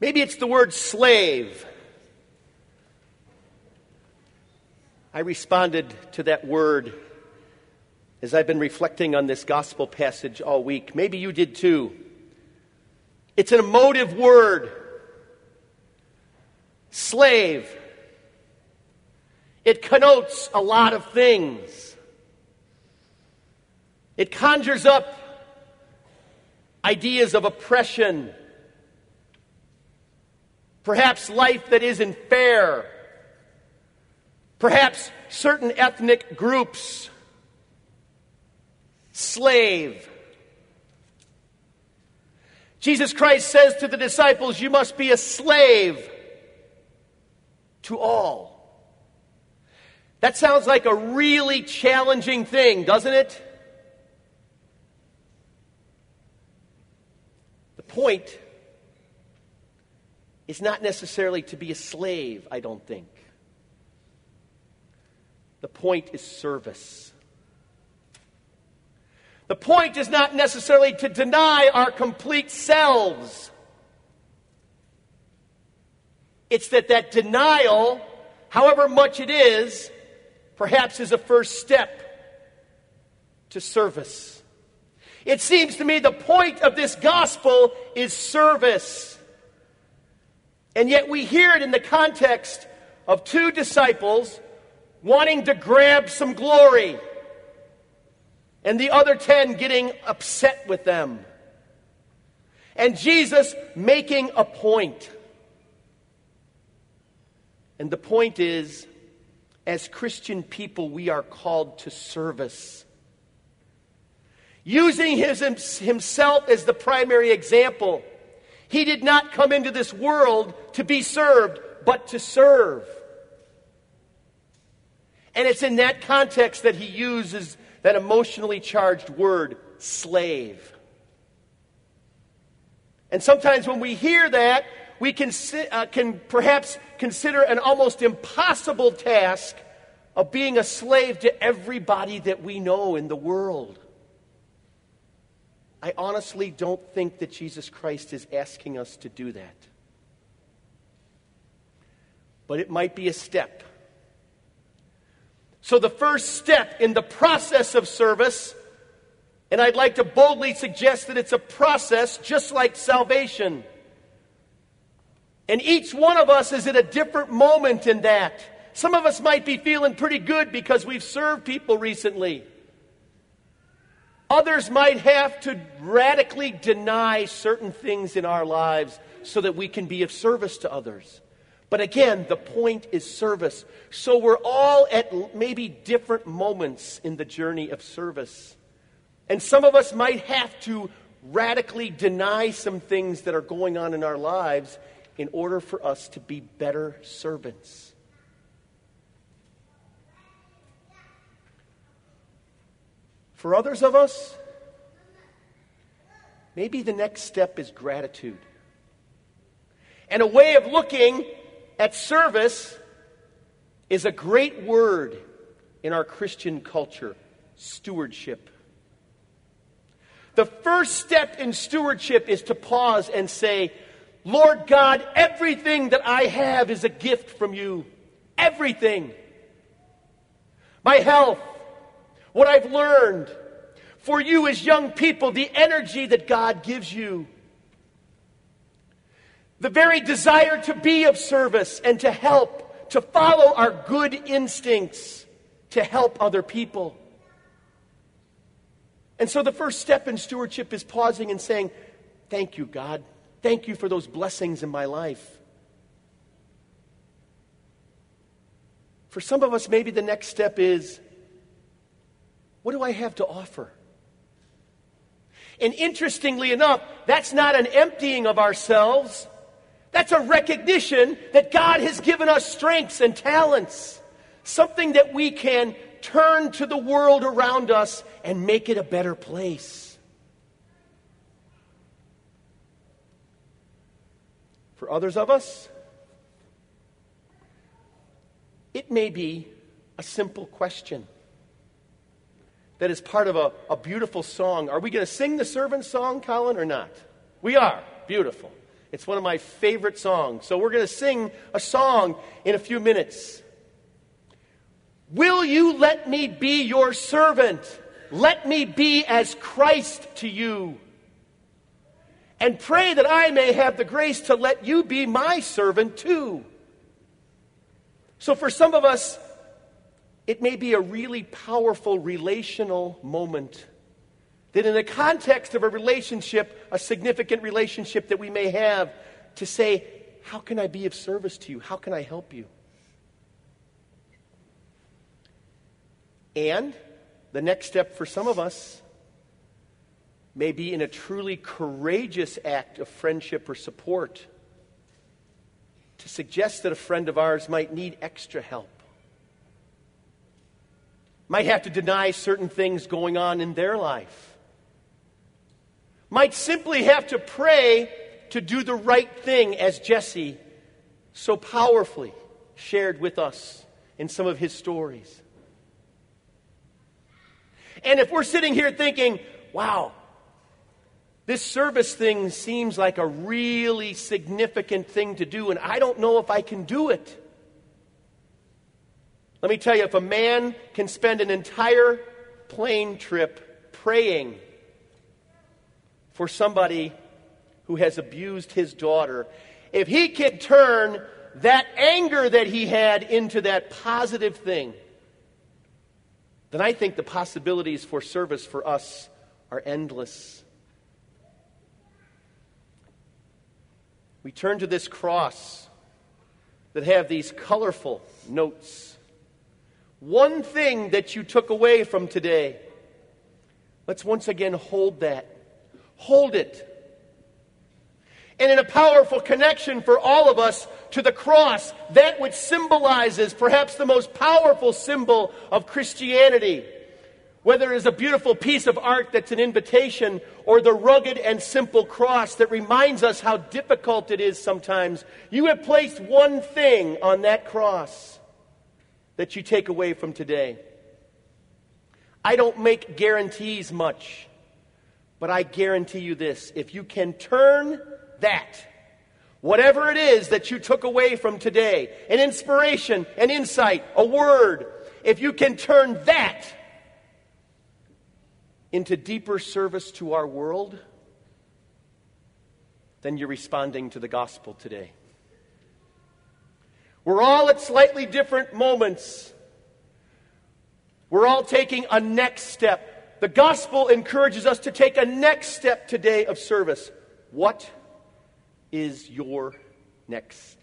Maybe it's the word slave. I responded to that word as I've been reflecting on this gospel passage all week. Maybe you did too. It's an emotive word. Slave. It connotes a lot of things. It conjures up ideas of oppression, perhaps life that isn't fair, perhaps certain ethnic groups, slave. Jesus Christ says to the disciples, You must be a slave to all. That sounds like a really challenging thing, doesn't it? The point is not necessarily to be a slave, I don't think. The point is service. The point is not necessarily to deny our complete selves. It's that that denial, however much it is, perhaps is a first step to service. It seems to me the point of this gospel is service. And yet we hear it in the context of two disciples wanting to grab some glory, and the other ten getting upset with them. And Jesus making a point. And the point is, as Christian people, we are called to service. Using his, himself as the primary example, he did not come into this world to be served, but to serve. And it's in that context that he uses that emotionally charged word, slave. And sometimes when we hear that, we can, uh, can perhaps consider an almost impossible task of being a slave to everybody that we know in the world. I honestly don't think that Jesus Christ is asking us to do that. But it might be a step so, the first step in the process of service, and I'd like to boldly suggest that it's a process just like salvation. And each one of us is at a different moment in that. Some of us might be feeling pretty good because we've served people recently. Others might have to radically deny certain things in our lives so that we can be of service to others. But again, the point is service. So we're all at maybe different moments in the journey of service. And some of us might have to radically deny some things that are going on in our lives in order for us to be better servants. For others of us, maybe the next step is gratitude. And a way of looking at service is a great word in our Christian culture stewardship. The first step in stewardship is to pause and say, Lord God, everything that I have is a gift from you. Everything. My health, what I've learned, for you as young people, the energy that God gives you the very desire to be of service and to help, to follow our good instincts, to help other people. And so the first step in stewardship is pausing and saying, Thank you, God. Thank you for those blessings in my life. For some of us, maybe the next step is what do I have to offer? And interestingly enough, that's not an emptying of ourselves. That's a recognition that God has given us strengths and talents, something that we can turn to the world around us and make it a better place. For others of us, it may be a simple question that is part of a, a beautiful song. Are we going to sing the servant song, Colin, or not? We are. Beautiful. It's one of my favorite songs. So we're going to sing a song in a few minutes. Will you let me be your servant? Let me be as Christ to you. And pray that I may have the grace to let you be my servant too. So, for some of us, it may be a really powerful relational moment. That, in the context of a relationship, a significant relationship that we may have, to say, How can I be of service to you? How can I help you? And the next step for some of us may be in a truly courageous act of friendship or support to suggest that a friend of ours might need extra help, might have to deny certain things going on in their life, might simply have to pray to do the right thing, as Jesse so powerfully shared with us in some of his stories. And if we're sitting here thinking, wow, this service thing seems like a really significant thing to do, and I don't know if I can do it. Let me tell you if a man can spend an entire plane trip praying for somebody who has abused his daughter, if he can turn that anger that he had into that positive thing, then I think the possibilities for service for us are endless. we turn to this cross that have these colorful notes. One thing that you took away from today, let's once again hold that. Hold it. And in a powerful connection for all of us to the cross, that which symbolizes perhaps the most powerful symbol of Christianity whether it is a beautiful piece of art that's an invitation or the rugged and simple cross that reminds us how difficult it is sometimes, you have placed one thing on that cross that you take away from today. I don't make guarantees much, but I guarantee you this if you can turn that, whatever it is that you took away from today, an inspiration, an insight, a word, if you can turn that into deeper service to our world, then you're responding to the gospel today. We're all at slightly different moments. We're all taking a next step. The gospel encourages us to take a next step today of service. What is your next step?